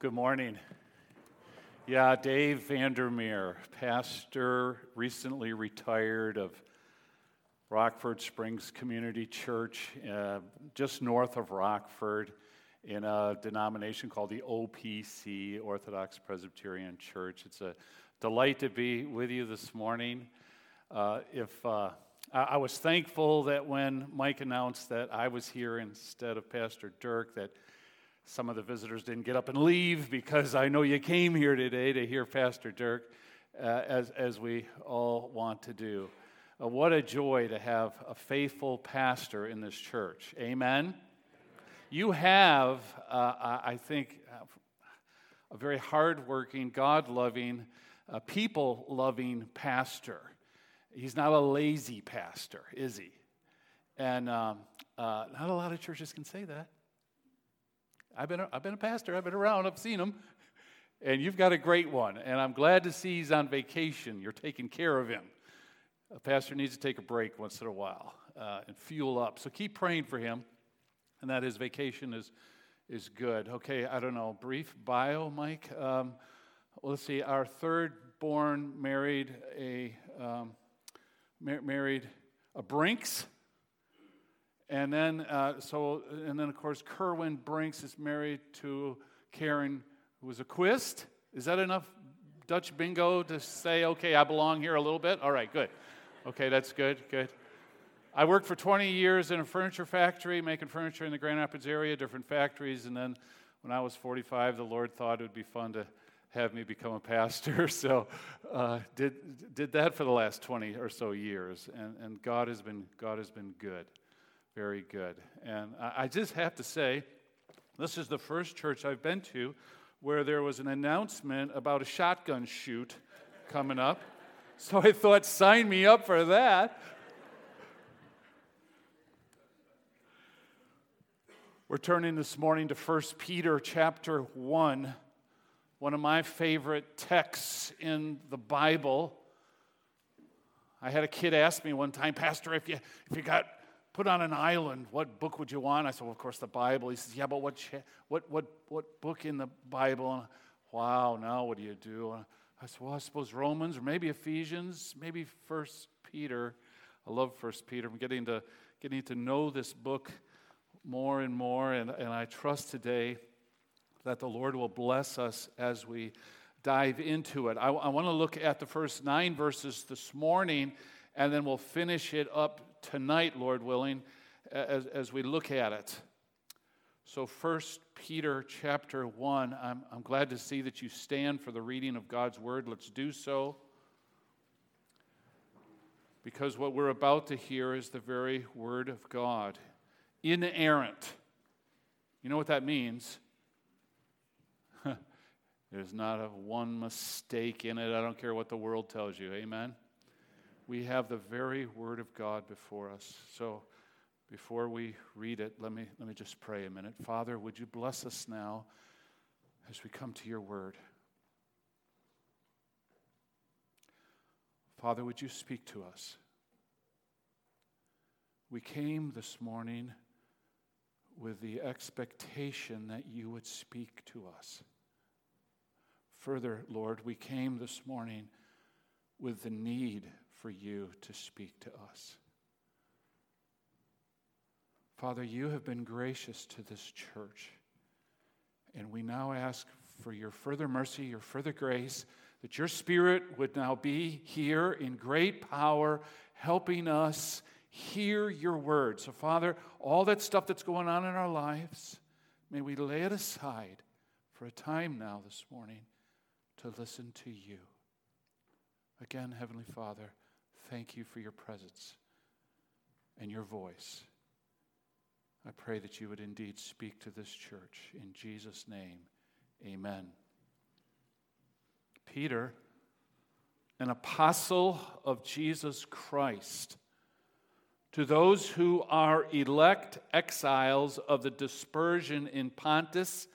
Good morning. Yeah, Dave Vandermeer, pastor, recently retired of Rockford Springs Community Church, uh, just north of Rockford, in a denomination called the OPC, Orthodox Presbyterian Church. It's a delight to be with you this morning. Uh, if uh, I, I was thankful that when Mike announced that I was here instead of Pastor Dirk, that some of the visitors didn't get up and leave because I know you came here today to hear Pastor Dirk, uh, as, as we all want to do. Uh, what a joy to have a faithful pastor in this church. Amen. You have, uh, I think, a very hardworking, God loving, uh, people loving pastor. He's not a lazy pastor, is he? And um, uh, not a lot of churches can say that. I've been, a, I've been a pastor, I've been around, I've seen him. And you've got a great one. And I'm glad to see he's on vacation. You're taking care of him. A pastor needs to take a break once in a while uh, and fuel up. So keep praying for him and that his vacation is, is good. Okay, I don't know, brief bio, Mike. Um, let's see, our third born married a, um, mar- married a Brinks. And then, uh, so, and then of course, Kerwin Brinks is married to Karen, who was a Quist. Is that enough Dutch bingo to say, okay, I belong here a little bit? All right, good. Okay, that's good, good. I worked for 20 years in a furniture factory, making furniture in the Grand Rapids area, different factories. And then when I was 45, the Lord thought it would be fun to have me become a pastor. So uh, did, did that for the last 20 or so years. And, and God, has been, God has been good. Very good. And I just have to say, this is the first church I've been to where there was an announcement about a shotgun shoot coming up. So I thought, sign me up for that. We're turning this morning to 1 Peter chapter 1, one of my favorite texts in the Bible. I had a kid ask me one time, Pastor, if you, if you got put on an island, what book would you want? I said, well, of course, the Bible. He says, yeah, but what, cha- what, what, what book in the Bible? And, wow, now what do you do? I said, well, I suppose Romans or maybe Ephesians, maybe First Peter. I love First Peter. I'm getting to, getting to know this book more and more, and, and I trust today that the Lord will bless us as we dive into it. I, I want to look at the first nine verses this morning, and then we'll finish it up tonight, Lord willing, as, as we look at it. So, First Peter chapter 1, I'm, I'm glad to see that you stand for the reading of God's word. Let's do so. Because what we're about to hear is the very word of God. Inerrant. You know what that means? There's not a one mistake in it. I don't care what the world tells you. Amen we have the very Word of God before us. So before we read it, let me, let me just pray a minute. Father, would you bless us now as we come to your Word? Father, would you speak to us? We came this morning with the expectation that you would speak to us. Further, Lord, we came this morning with the need for you to speak to us. Father, you have been gracious to this church. And we now ask for your further mercy, your further grace, that your spirit would now be here in great power, helping us hear your word. So, Father, all that stuff that's going on in our lives, may we lay it aside for a time now this morning to listen to you. Again, Heavenly Father, thank you for your presence and your voice. I pray that you would indeed speak to this church. In Jesus' name, amen. Peter, an apostle of Jesus Christ, to those who are elect exiles of the dispersion in Pontus,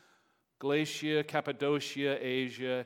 Galatia, Cappadocia, Asia,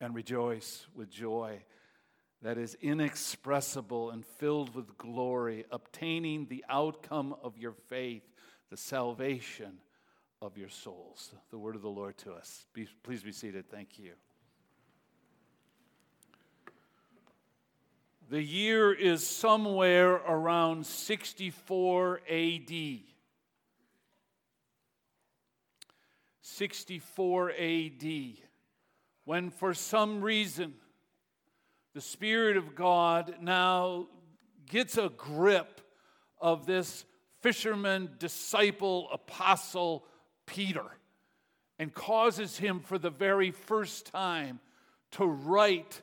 and rejoice with joy that is inexpressible and filled with glory, obtaining the outcome of your faith, the salvation of your souls. The word of the Lord to us. Be, please be seated. Thank you. The year is somewhere around 64 AD. 64 AD, when for some reason the Spirit of God now gets a grip of this fisherman, disciple, apostle Peter and causes him for the very first time to write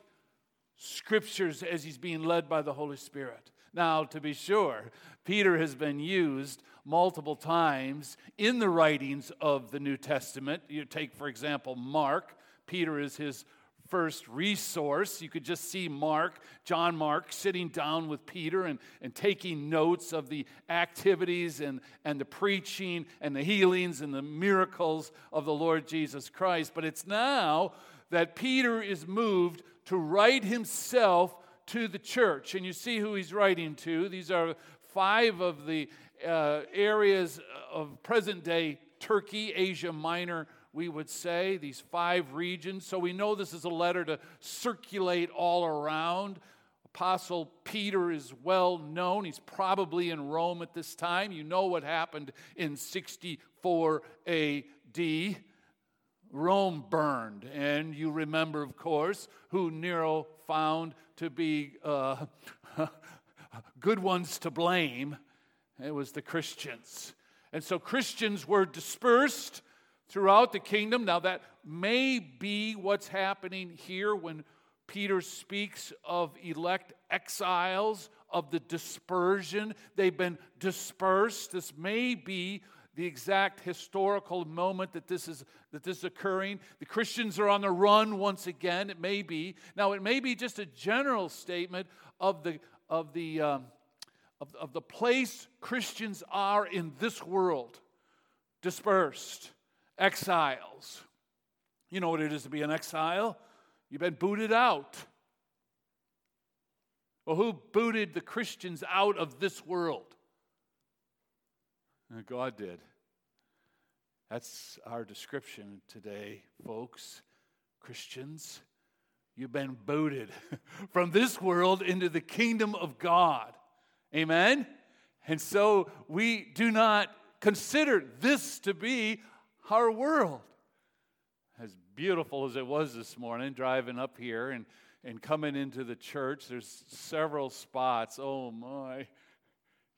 scriptures as he's being led by the Holy Spirit. Now, to be sure, Peter has been used multiple times in the writings of the New Testament. You take, for example, Mark. Peter is his first resource. You could just see Mark, John Mark, sitting down with Peter and, and taking notes of the activities and, and the preaching and the healings and the miracles of the Lord Jesus Christ. But it's now that Peter is moved to write himself to the church. And you see who he's writing to. These are five of the uh, areas of present day Turkey, Asia Minor we would say, these five regions. So we know this is a letter to circulate all around. Apostle Peter is well known. He's probably in Rome at this time. You know what happened in 64 AD. Rome burned, and you remember, of course, who Nero found to be uh, good ones to blame. It was the Christians. And so Christians were dispersed throughout the kingdom. Now, that may be what's happening here when Peter speaks of elect exiles, of the dispersion. They've been dispersed. This may be the exact historical moment that this is that this is occurring. The Christians are on the run once again. It may be now. It may be just a general statement of the of the um, of, of the place Christians are in this world, dispersed exiles. You know what it is to be an exile? You've been booted out. Well, who booted the Christians out of this world? God did. That's our description today, folks. Christians, you've been booted from this world into the kingdom of God. Amen? And so we do not consider this to be our world. As beautiful as it was this morning, driving up here and, and coming into the church, there's several spots. Oh my.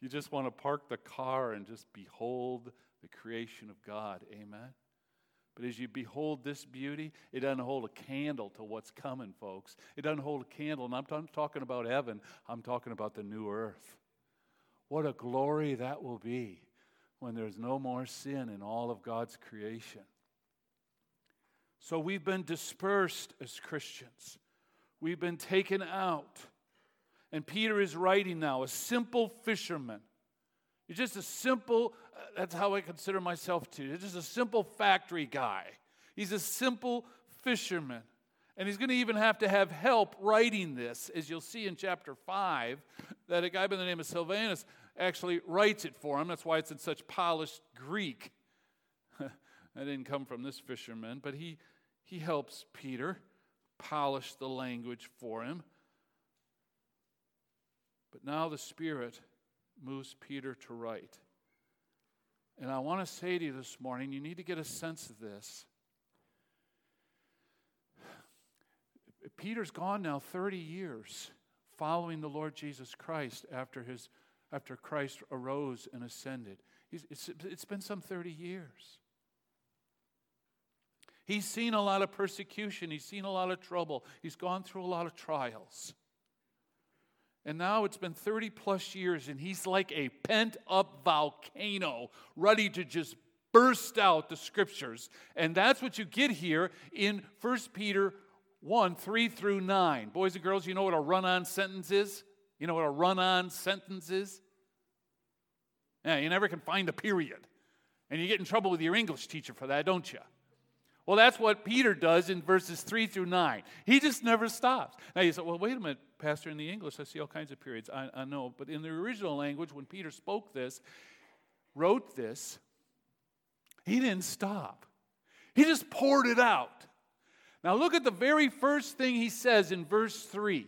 You just want to park the car and just behold the creation of God. Amen. But as you behold this beauty, it doesn't hold a candle to what's coming, folks. It doesn't hold a candle. And I'm t- talking about heaven, I'm talking about the new earth. What a glory that will be when there's no more sin in all of God's creation. So we've been dispersed as Christians, we've been taken out. And Peter is writing now, a simple fisherman. He's just a simple, that's how I consider myself too. He's just a simple factory guy. He's a simple fisherman. And he's going to even have to have help writing this, as you'll see in chapter 5, that a guy by the name of Silvanus actually writes it for him. That's why it's in such polished Greek. that didn't come from this fisherman, but he, he helps Peter polish the language for him. But now the Spirit moves Peter to write. And I want to say to you this morning, you need to get a sense of this. Peter's gone now 30 years following the Lord Jesus Christ after, his, after Christ arose and ascended. It's, it's been some 30 years. He's seen a lot of persecution, he's seen a lot of trouble, he's gone through a lot of trials. And now it's been 30 plus years, and he's like a pent up volcano ready to just burst out the scriptures. And that's what you get here in 1 Peter 1 3 through 9. Boys and girls, you know what a run on sentence is? You know what a run on sentence is? Yeah, you never can find a period. And you get in trouble with your English teacher for that, don't you? Well, that's what Peter does in verses 3 through 9. He just never stops. Now you say, well, wait a minute, Pastor, in the English, I see all kinds of periods. I, I know. But in the original language, when Peter spoke this, wrote this, he didn't stop. He just poured it out. Now, look at the very first thing he says in verse 3.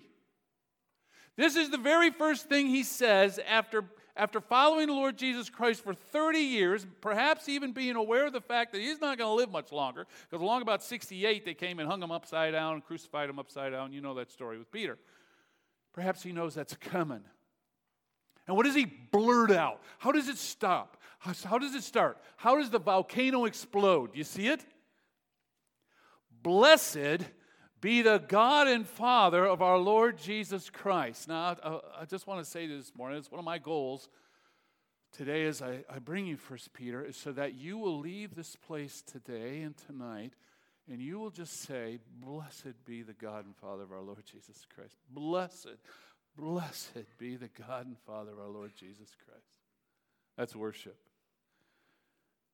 This is the very first thing he says after, after following the Lord Jesus Christ for 30 years, perhaps even being aware of the fact that he's not going to live much longer, because along about 68, they came and hung him upside down crucified him upside down. You know that story with Peter. Perhaps he knows that's coming. And what does he blurt out? How does it stop? How, how does it start? How does the volcano explode? Do You see it? Blessed be the God and Father of our Lord Jesus Christ. Now, I, just want to say this morning, it's one of my goals today as I, bring you First Peter, is so that you will leave this place today and tonight and you will just say, Blessed be the God and Father of our Lord Jesus Christ. Blessed, blessed be the God and Father of our Lord Jesus Christ. That's worship.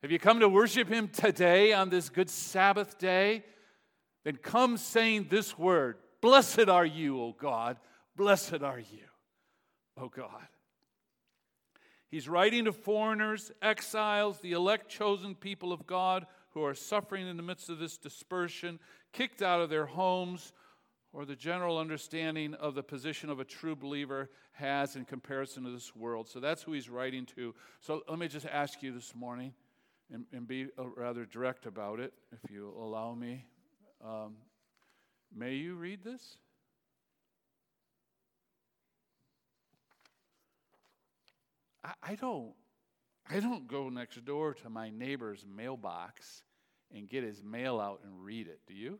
Have you come to worship Him today on this good Sabbath day? Then come saying this word Blessed are you, O God. Blessed are you, O God. He's writing to foreigners, exiles, the elect chosen people of God who are suffering in the midst of this dispersion, kicked out of their homes, or the general understanding of the position of a true believer has in comparison to this world. So that's who he's writing to. So let me just ask you this morning and, and be uh, rather direct about it, if you allow me. Um, may you read this? I, I don't I don't go next door to my neighbor's mailbox and get his mail out and read it. Do you?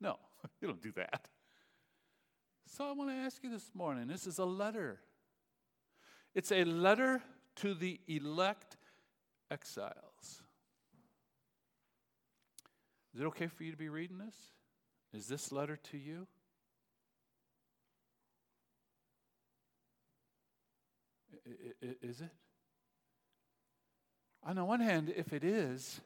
No, you don't do that. So I want to ask you this morning this is a letter. It's a letter to the elect exiles. Is it okay for you to be reading this? Is this letter to you? Is it? On the one hand, if it is,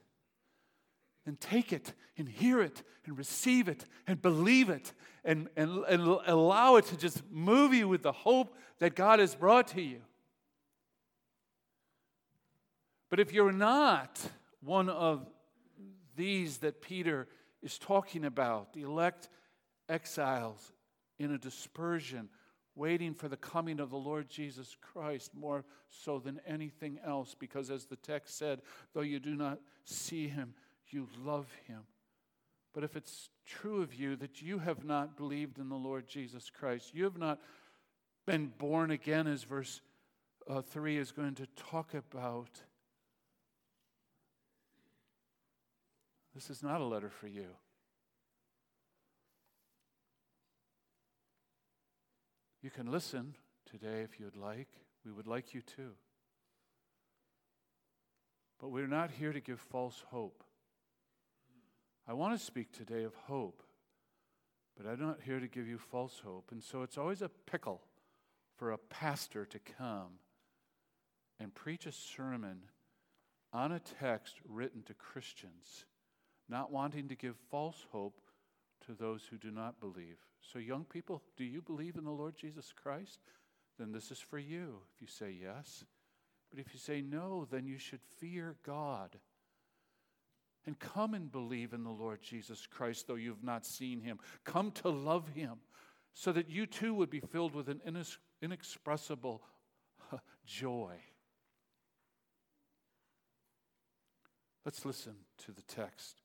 then take it and hear it and receive it and believe it and, and, and allow it to just move you with the hope that God has brought to you. But if you're not one of these that Peter is talking about, the elect exiles in a dispersion, waiting for the coming of the Lord Jesus Christ more so than anything else, because as the text said, though you do not see him, you love him. But if it's true of you that you have not believed in the Lord Jesus Christ, you have not been born again, as verse uh, 3 is going to talk about, this is not a letter for you. You can listen today if you'd like. We would like you to. But we're not here to give false hope. I want to speak today of hope, but I'm not here to give you false hope. And so it's always a pickle for a pastor to come and preach a sermon on a text written to Christians, not wanting to give false hope, to those who do not believe. So, young people, do you believe in the Lord Jesus Christ? Then this is for you if you say yes. But if you say no, then you should fear God. And come and believe in the Lord Jesus Christ, though you've not seen him. Come to love him, so that you too would be filled with an inexpressible joy. Let's listen to the text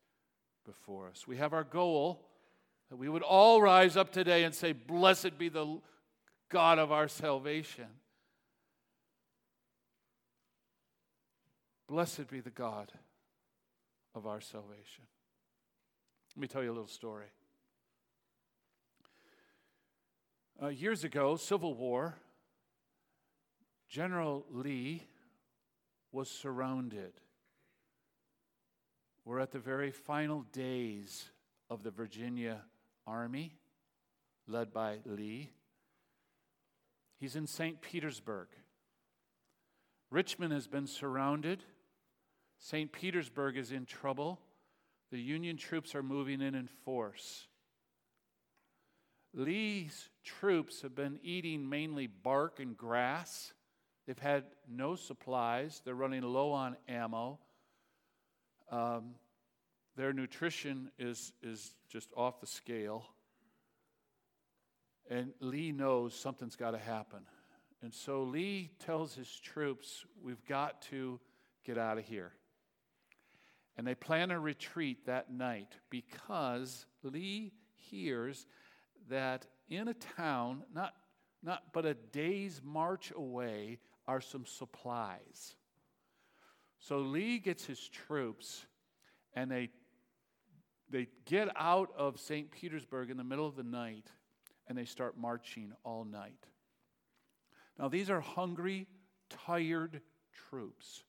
before us. We have our goal that we would all rise up today and say, Blessed be the God of our salvation. Blessed be the God of our salvation. Let me tell you a little story. Uh, years ago, Civil War, General Lee was surrounded. We're at the very final days of the Virginia Army, led by Lee. He's in St. Petersburg. Richmond has been surrounded. St. Petersburg is in trouble. The Union troops are moving in in force. Lee's troops have been eating mainly bark and grass. They've had no supplies. They're running low on ammo. Um, their nutrition is, is just off the scale. And Lee knows something's got to happen. And so Lee tells his troops, We've got to get out of here. And they plan a retreat that night because Lee hears that in a town, not, not but a day's march away, are some supplies. So Lee gets his troops and they, they get out of St. Petersburg in the middle of the night and they start marching all night. Now, these are hungry, tired troops,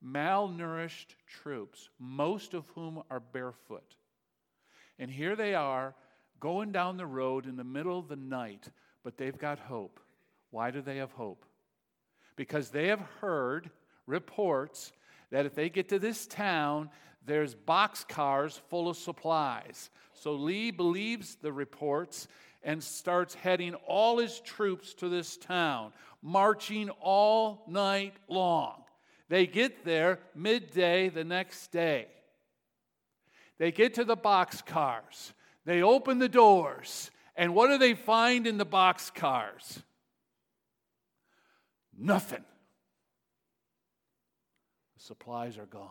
malnourished troops, most of whom are barefoot. And here they are going down the road in the middle of the night, but they've got hope. Why do they have hope? Because they have heard reports that if they get to this town, there's boxcars full of supplies. So Lee believes the reports and starts heading all his troops to this town, marching all night long. They get there midday the next day. They get to the boxcars. They open the doors. And what do they find in the boxcars? Nothing. Supplies are gone.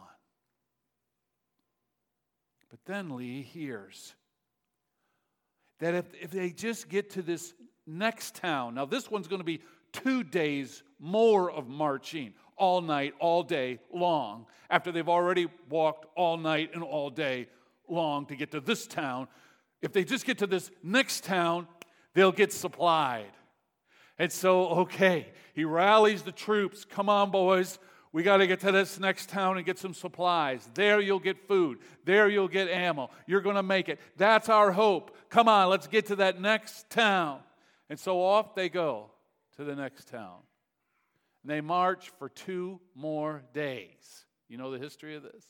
But then Lee hears that if, if they just get to this next town, now this one's going to be two days more of marching all night, all day long, after they've already walked all night and all day long to get to this town. If they just get to this next town, they'll get supplied. And so, okay, he rallies the troops. Come on, boys. We got to get to this next town and get some supplies. There you'll get food. There you'll get ammo. You're going to make it. That's our hope. Come on, let's get to that next town. And so off they go to the next town. And they march for two more days. You know the history of this?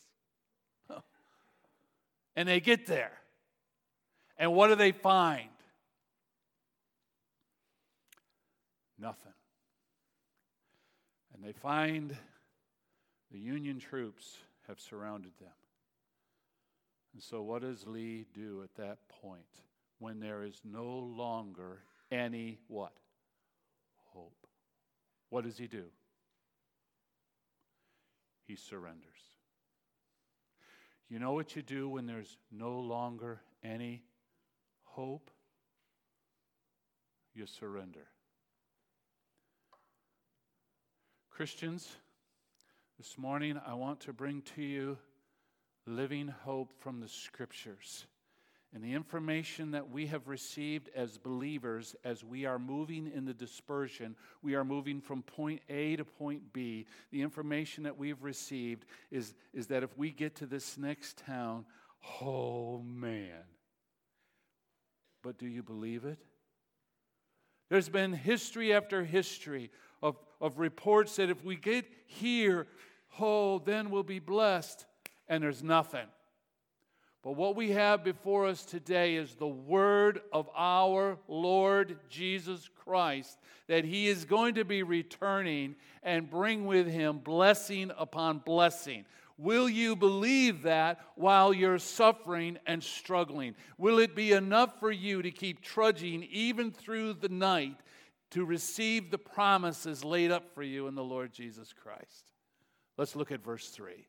And they get there. And what do they find? Nothing. And they find the Union troops have surrounded them. And so, what does Lee do at that point when there is no longer any what? Hope. What does he do? He surrenders. You know what you do when there's no longer any hope? You surrender. Christians, this morning, I want to bring to you living hope from the scriptures and the information that we have received as believers as we are moving in the dispersion. We are moving from point A to point B. The information that we've received is, is that if we get to this next town, oh man. But do you believe it? There's been history after history of, of reports that if we get here, oh, then we'll be blessed. And there's nothing. But what we have before us today is the word of our Lord Jesus Christ that he is going to be returning and bring with him blessing upon blessing. Will you believe that while you're suffering and struggling? Will it be enough for you to keep trudging even through the night to receive the promises laid up for you in the Lord Jesus Christ? Let's look at verse 3.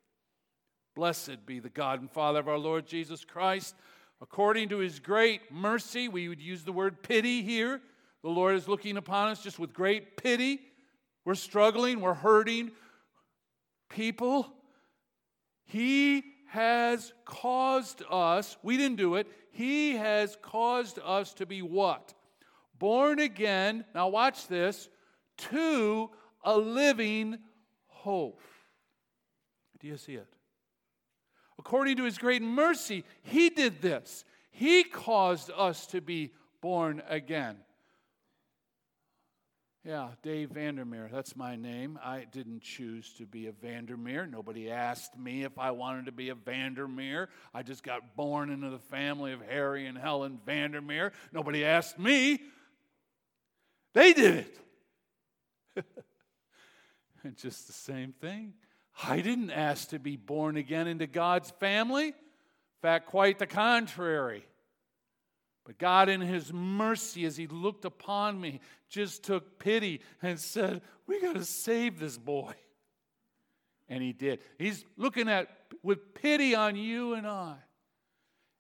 Blessed be the God and Father of our Lord Jesus Christ. According to his great mercy, we would use the word pity here. The Lord is looking upon us just with great pity. We're struggling, we're hurting people. He has caused us, we didn't do it, He has caused us to be what? Born again, now watch this, to a living hope. Do you see it? According to his great mercy, he did this. He caused us to be born again. Yeah, Dave Vandermeer, that's my name. I didn't choose to be a Vandermeer. Nobody asked me if I wanted to be a Vandermeer. I just got born into the family of Harry and Helen Vandermeer. Nobody asked me. They did it. it's just the same thing. I didn't ask to be born again into God's family. In fact, quite the contrary. But God, in His mercy, as He looked upon me, just took pity and said, We got to save this boy. And He did. He's looking at with pity on you and I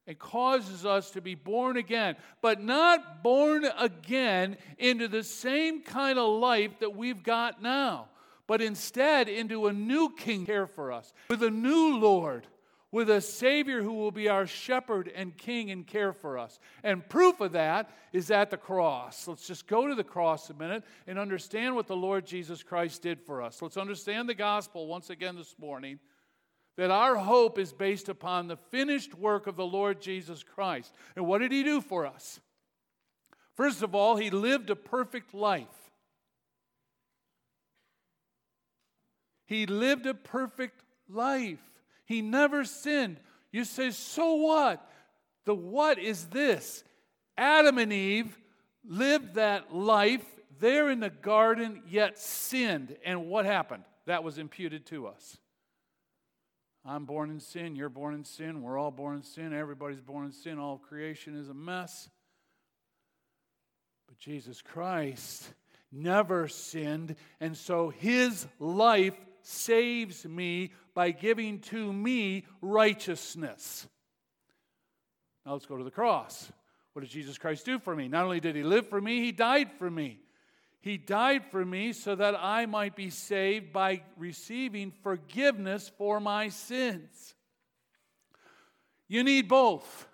and causes us to be born again, but not born again into the same kind of life that we've got now but instead into a new king care for us, with a new Lord, with a Savior who will be our shepherd and king and care for us. And proof of that is at the cross. Let's just go to the cross a minute and understand what the Lord Jesus Christ did for us. Let's understand the gospel once again this morning that our hope is based upon the finished work of the Lord Jesus Christ. And what did he do for us? First of all, he lived a perfect life. He lived a perfect life. He never sinned. You say, so what? The what is this? Adam and Eve lived that life there in the garden, yet sinned. And what happened? That was imputed to us. I'm born in sin. You're born in sin. We're all born in sin. Everybody's born in sin. All creation is a mess. But Jesus Christ never sinned. And so his life saves me by giving to me righteousness. Now let's go to the cross. What did Jesus Christ do for me? Not only did he live for me, he died for me. He died for me so that I might be saved by receiving forgiveness for my sins. You need both.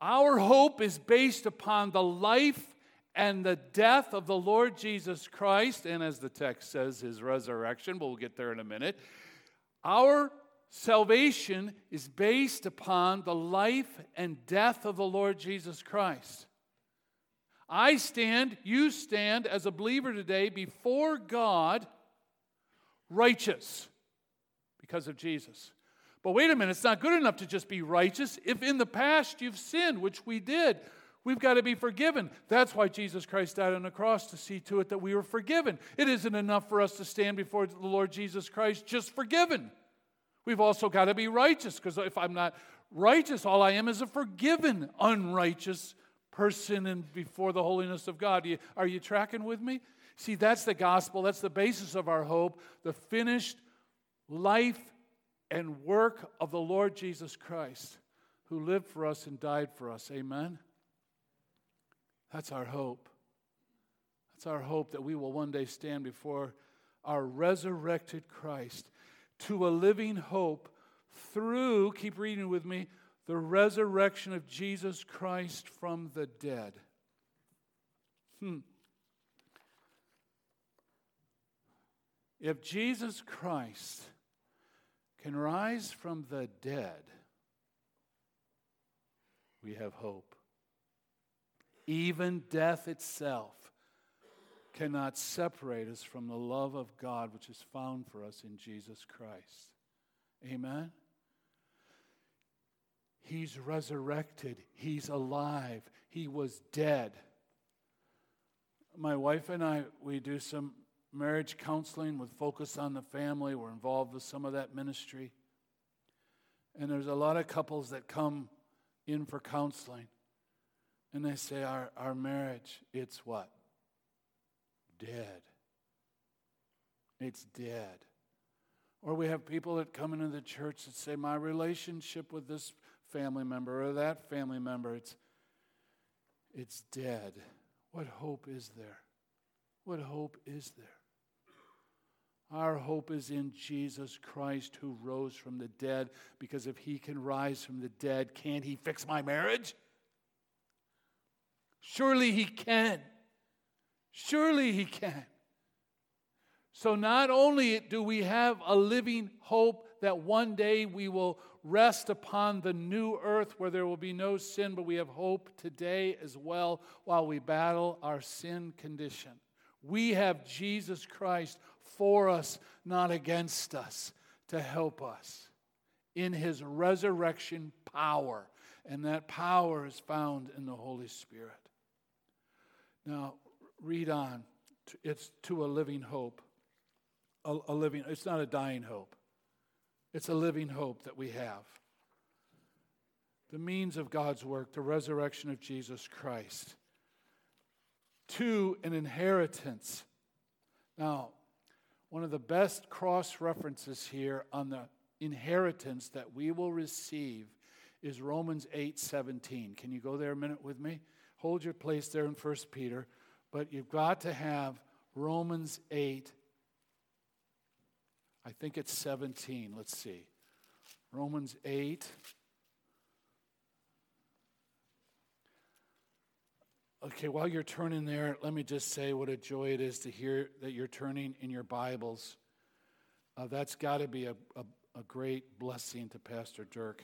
Our hope is based upon the life and the death of the Lord Jesus Christ, and as the text says, his resurrection, but we'll get there in a minute. Our salvation is based upon the life and death of the Lord Jesus Christ. I stand, you stand as a believer today before God righteous because of Jesus. But wait a minute, it's not good enough to just be righteous. If in the past you've sinned, which we did, We've got to be forgiven. That's why Jesus Christ died on the cross to see to it that we were forgiven. It isn't enough for us to stand before the Lord Jesus Christ just forgiven. We've also got to be righteous because if I'm not righteous, all I am is a forgiven, unrighteous person and before the holiness of God. Are you, are you tracking with me? See, that's the gospel. That's the basis of our hope. The finished life and work of the Lord Jesus Christ, who lived for us and died for us. Amen. That's our hope. That's our hope that we will one day stand before our resurrected Christ to a living hope through, keep reading with me, the resurrection of Jesus Christ from the dead. Hmm. If Jesus Christ can rise from the dead, we have hope. Even death itself cannot separate us from the love of God which is found for us in Jesus Christ. Amen? He's resurrected. He's alive. He was dead. My wife and I, we do some marriage counseling with focus on the family. We're involved with some of that ministry. And there's a lot of couples that come in for counseling. And they say, Our, our marriage, it's what? Dead. It's dead. Or we have people that come into the church that say, My relationship with this family member or that family member, it's, it's dead. What hope is there? What hope is there? Our hope is in Jesus Christ who rose from the dead because if he can rise from the dead, can't he fix my marriage? Surely he can. Surely he can. So, not only do we have a living hope that one day we will rest upon the new earth where there will be no sin, but we have hope today as well while we battle our sin condition. We have Jesus Christ for us, not against us, to help us in his resurrection power. And that power is found in the Holy Spirit. Now, read on. It's to a living hope. A, a living, it's not a dying hope. It's a living hope that we have. The means of God's work, the resurrection of Jesus Christ. To an inheritance. Now, one of the best cross references here on the inheritance that we will receive is Romans 8 17. Can you go there a minute with me? Hold your place there in 1 Peter, but you've got to have Romans 8. I think it's 17. Let's see. Romans 8. Okay, while you're turning there, let me just say what a joy it is to hear that you're turning in your Bibles. Uh, that's got to be a, a, a great blessing to Pastor Dirk.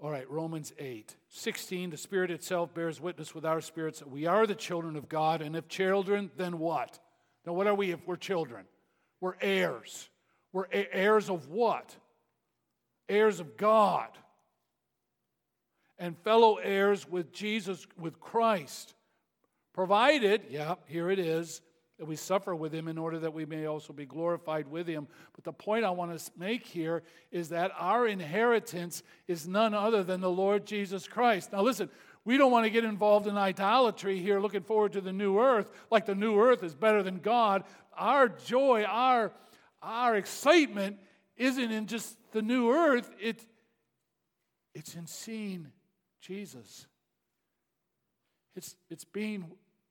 All right, Romans 8, 16. The Spirit itself bears witness with our spirits that we are the children of God, and if children, then what? Now, what are we if we're children? We're heirs. We're heirs of what? Heirs of God and fellow heirs with Jesus, with Christ, provided, yeah, here it is, that we suffer with him in order that we may also be glorified with him. But the point I want to make here is that our inheritance is none other than the Lord Jesus Christ. Now, listen, we don't want to get involved in idolatry here, looking forward to the new earth, like the new earth is better than God. Our joy, our, our excitement isn't in just the new earth, it, it's in seeing Jesus. It's, it's being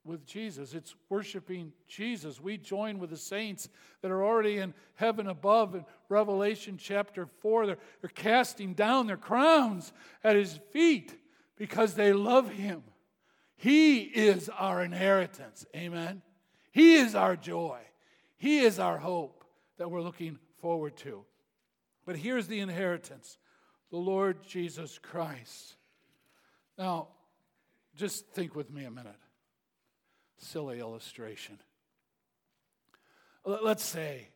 with Jesus, it's worshiping Jesus. We join with the saints that are already in heaven above in Revelation chapter 4. They're, they're casting down their crowns at his feet because they love him. He is our inheritance. Amen. He is our joy. He is our hope that we're looking forward to. But here's the inheritance the Lord Jesus Christ. Now, just think with me a minute. Silly illustration. Let's say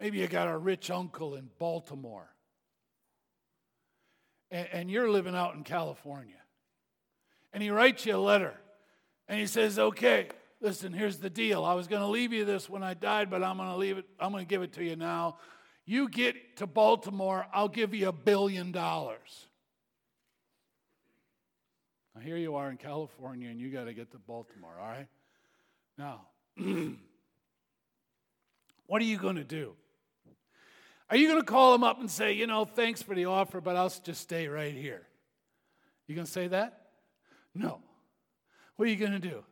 maybe you got a rich uncle in Baltimore, and you're living out in California. And he writes you a letter, and he says, Okay, listen, here's the deal. I was going to leave you this when I died, but I'm going to leave it, I'm going to give it to you now. You get to Baltimore, I'll give you a billion dollars. Now, here you are in California and you got to get to Baltimore, all right? Now, what are you going to do? Are you going to call them up and say, you know, thanks for the offer, but I'll just stay right here? You going to say that? No. What are you going to do?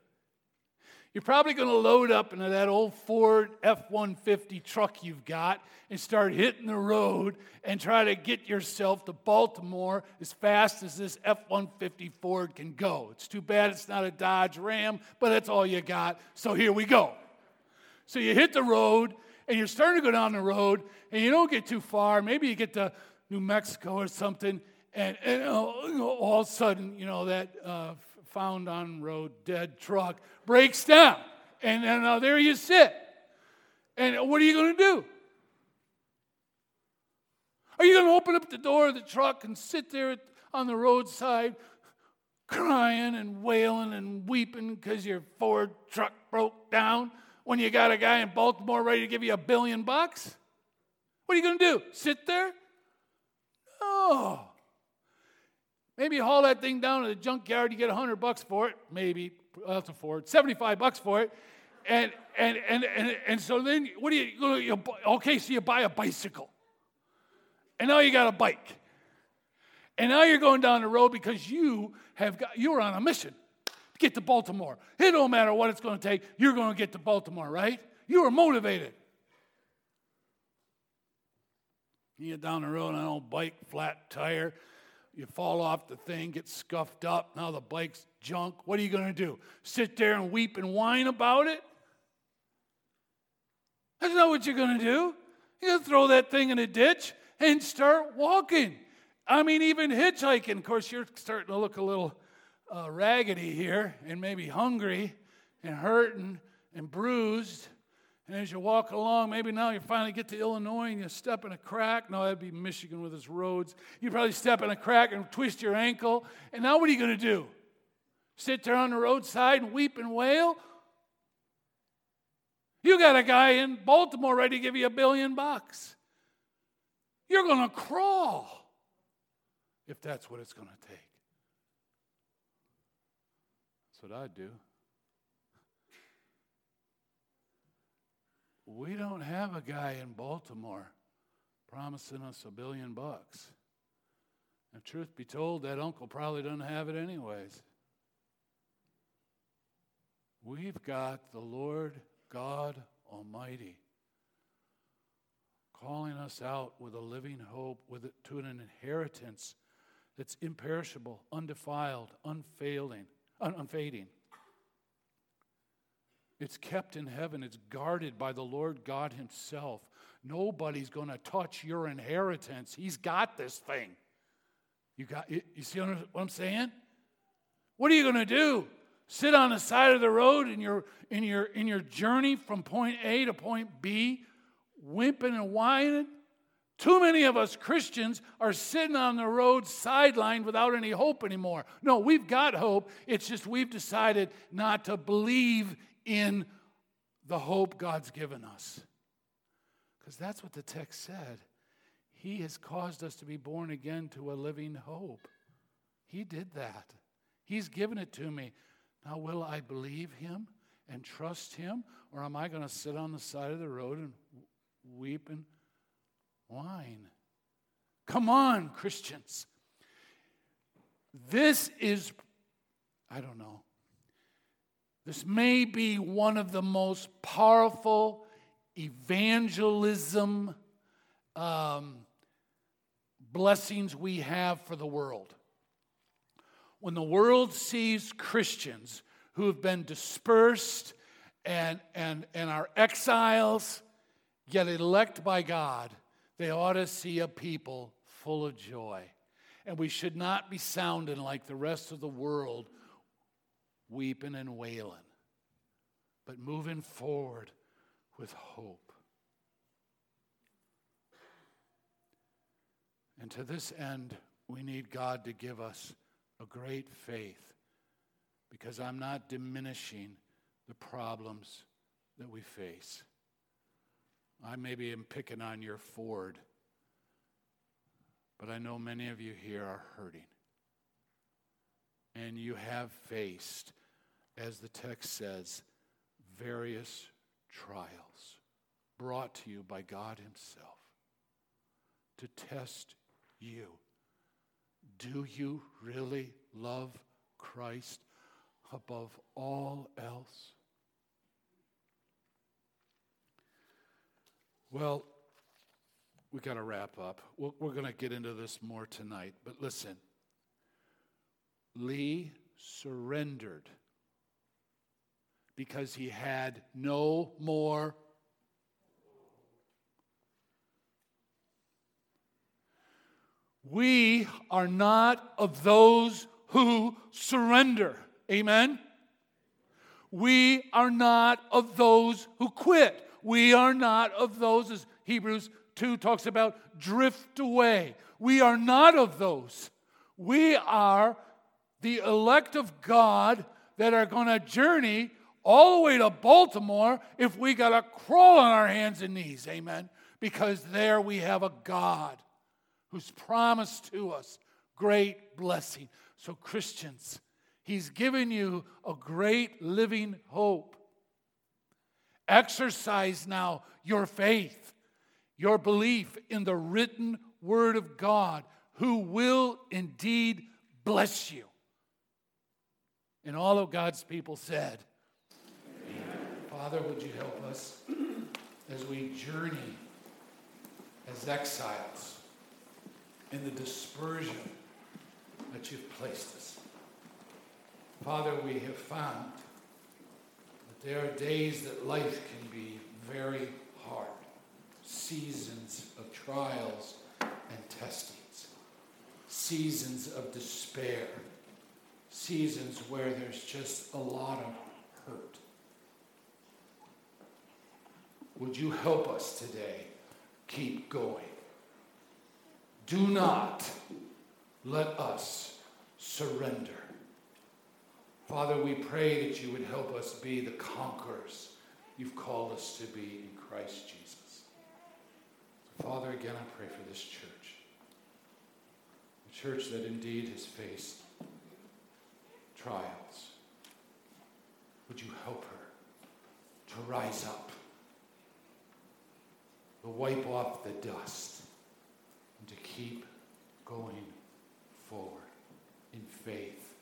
You're probably going to load up into that old Ford F 150 truck you've got and start hitting the road and try to get yourself to Baltimore as fast as this F 150 Ford can go. It's too bad it's not a Dodge Ram, but that's all you got. So here we go. So you hit the road and you're starting to go down the road and you don't get too far. Maybe you get to New Mexico or something, and, and all of a sudden, you know, that. Uh, found on road dead truck breaks down. And then uh, there you sit. And what are you going to do? Are you going to open up the door of the truck and sit there on the roadside crying and wailing and weeping because your Ford truck broke down when you got a guy in Baltimore ready to give you a billion bucks? What are you going to do? Sit there? No. Maybe you haul that thing down to the junkyard, you get 100 bucks for it. Maybe. That's a Ford. 75 bucks for it. And, and, and, and, and so then, what do you, you, okay, so you buy a bicycle. And now you got a bike. And now you're going down the road because you have got, you're on a mission to get to Baltimore. It don't matter what it's going to take, you're going to get to Baltimore, right? You are motivated. You get down the road on an old bike, flat tire. You fall off the thing, get scuffed up. Now the bike's junk. What are you going to do? Sit there and weep and whine about it? That's not what you're going to do. You're going to throw that thing in a ditch and start walking. I mean, even hitchhiking. Of course, you're starting to look a little uh, raggedy here and maybe hungry and hurting and bruised. And as you walk along, maybe now you finally get to Illinois and you step in a crack. No, that'd be Michigan with its roads. You'd probably step in a crack and twist your ankle. And now what are you going to do? Sit there on the roadside and weep and wail? You got a guy in Baltimore ready to give you a billion bucks. You're going to crawl if that's what it's going to take. That's what I'd do. We don't have a guy in Baltimore promising us a billion bucks. And truth be told, that uncle probably doesn't have it anyways. We've got the Lord God Almighty calling us out with a living hope, with it, to an inheritance that's imperishable, undefiled, unfailing, un- unfading. It's kept in heaven. It's guarded by the Lord God Himself. Nobody's going to touch your inheritance. He's got this thing. You got you see what I'm saying? What are you going to do? Sit on the side of the road in your in your in your journey from point A to point B, wimping and whining? Too many of us Christians are sitting on the road sidelined without any hope anymore. No, we've got hope. It's just we've decided not to believe in the hope God's given us. Because that's what the text said. He has caused us to be born again to a living hope. He did that. He's given it to me. Now, will I believe Him and trust Him? Or am I going to sit on the side of the road and weep and whine? Come on, Christians. This is, I don't know, this may be one of the most powerful evangelism um, blessings we have for the world. When the world sees Christians who have been dispersed and, and, and are exiles, yet elect by God, they ought to see a people full of joy. And we should not be sounding like the rest of the world, weeping and wailing, but moving forward with hope. And to this end, we need God to give us a great faith because I'm not diminishing the problems that we face. I maybe am picking on your Ford, but I know many of you here are hurting. And you have faced, as the text says, various trials brought to you by God Himself to test you. Do you really love Christ above all else? Well, we got to wrap up. We're, going to get into this more tonight. But listen, Lee surrendered because he had no more. We are not of those who surrender. Amen? We are not of those who quit. We are not of those, as Hebrews 2 talks about, drift away. We are not of those. We are the elect of God that are going to journey all the way to Baltimore if we got to crawl on our hands and knees. Amen. Because there we have a God who's promised to us great blessing. So, Christians, He's given you a great living hope. Exercise now your faith, your belief in the written Word of God, who will indeed bless you. And all of God's people said. Father, would you help us as we journey as exiles in the dispersion that you've placed us? Father, we have found that there are days that life can be very hard, seasons of trials and testings, seasons of despair, seasons where there's just a lot of hurt. Would you help us today keep going? Do not let us surrender. Father, we pray that you would help us be the conquerors you've called us to be in Christ Jesus. Father, again, I pray for this church. A church that indeed has faced trials. Would you help her to rise up, wipe off the dust, and to keep going forward in faith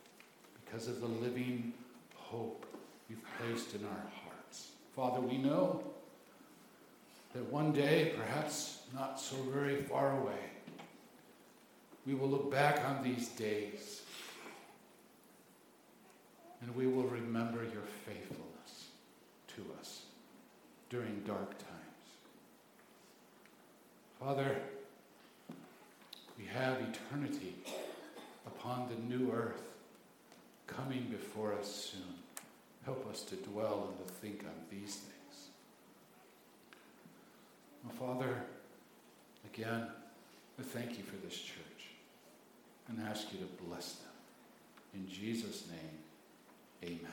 because of the living hope you've placed in our hearts. Father, we know that one day, perhaps not so very far away, we will look back on these days and we will remember your faithfulness to us during dark times. Father, we have eternity upon the new earth coming before us soon. Help us to dwell and to think on these things. Well, Father, again, we thank you for this church and ask you to bless them. In Jesus' name, amen.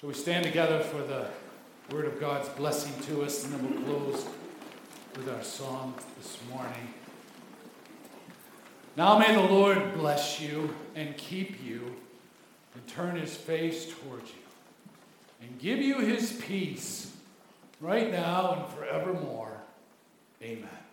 So we stand together for the word of God's blessing to us, and then we'll close with our song this morning. Now may the Lord bless you and keep you and turn his face towards you and give you his peace right now and forevermore. Amen.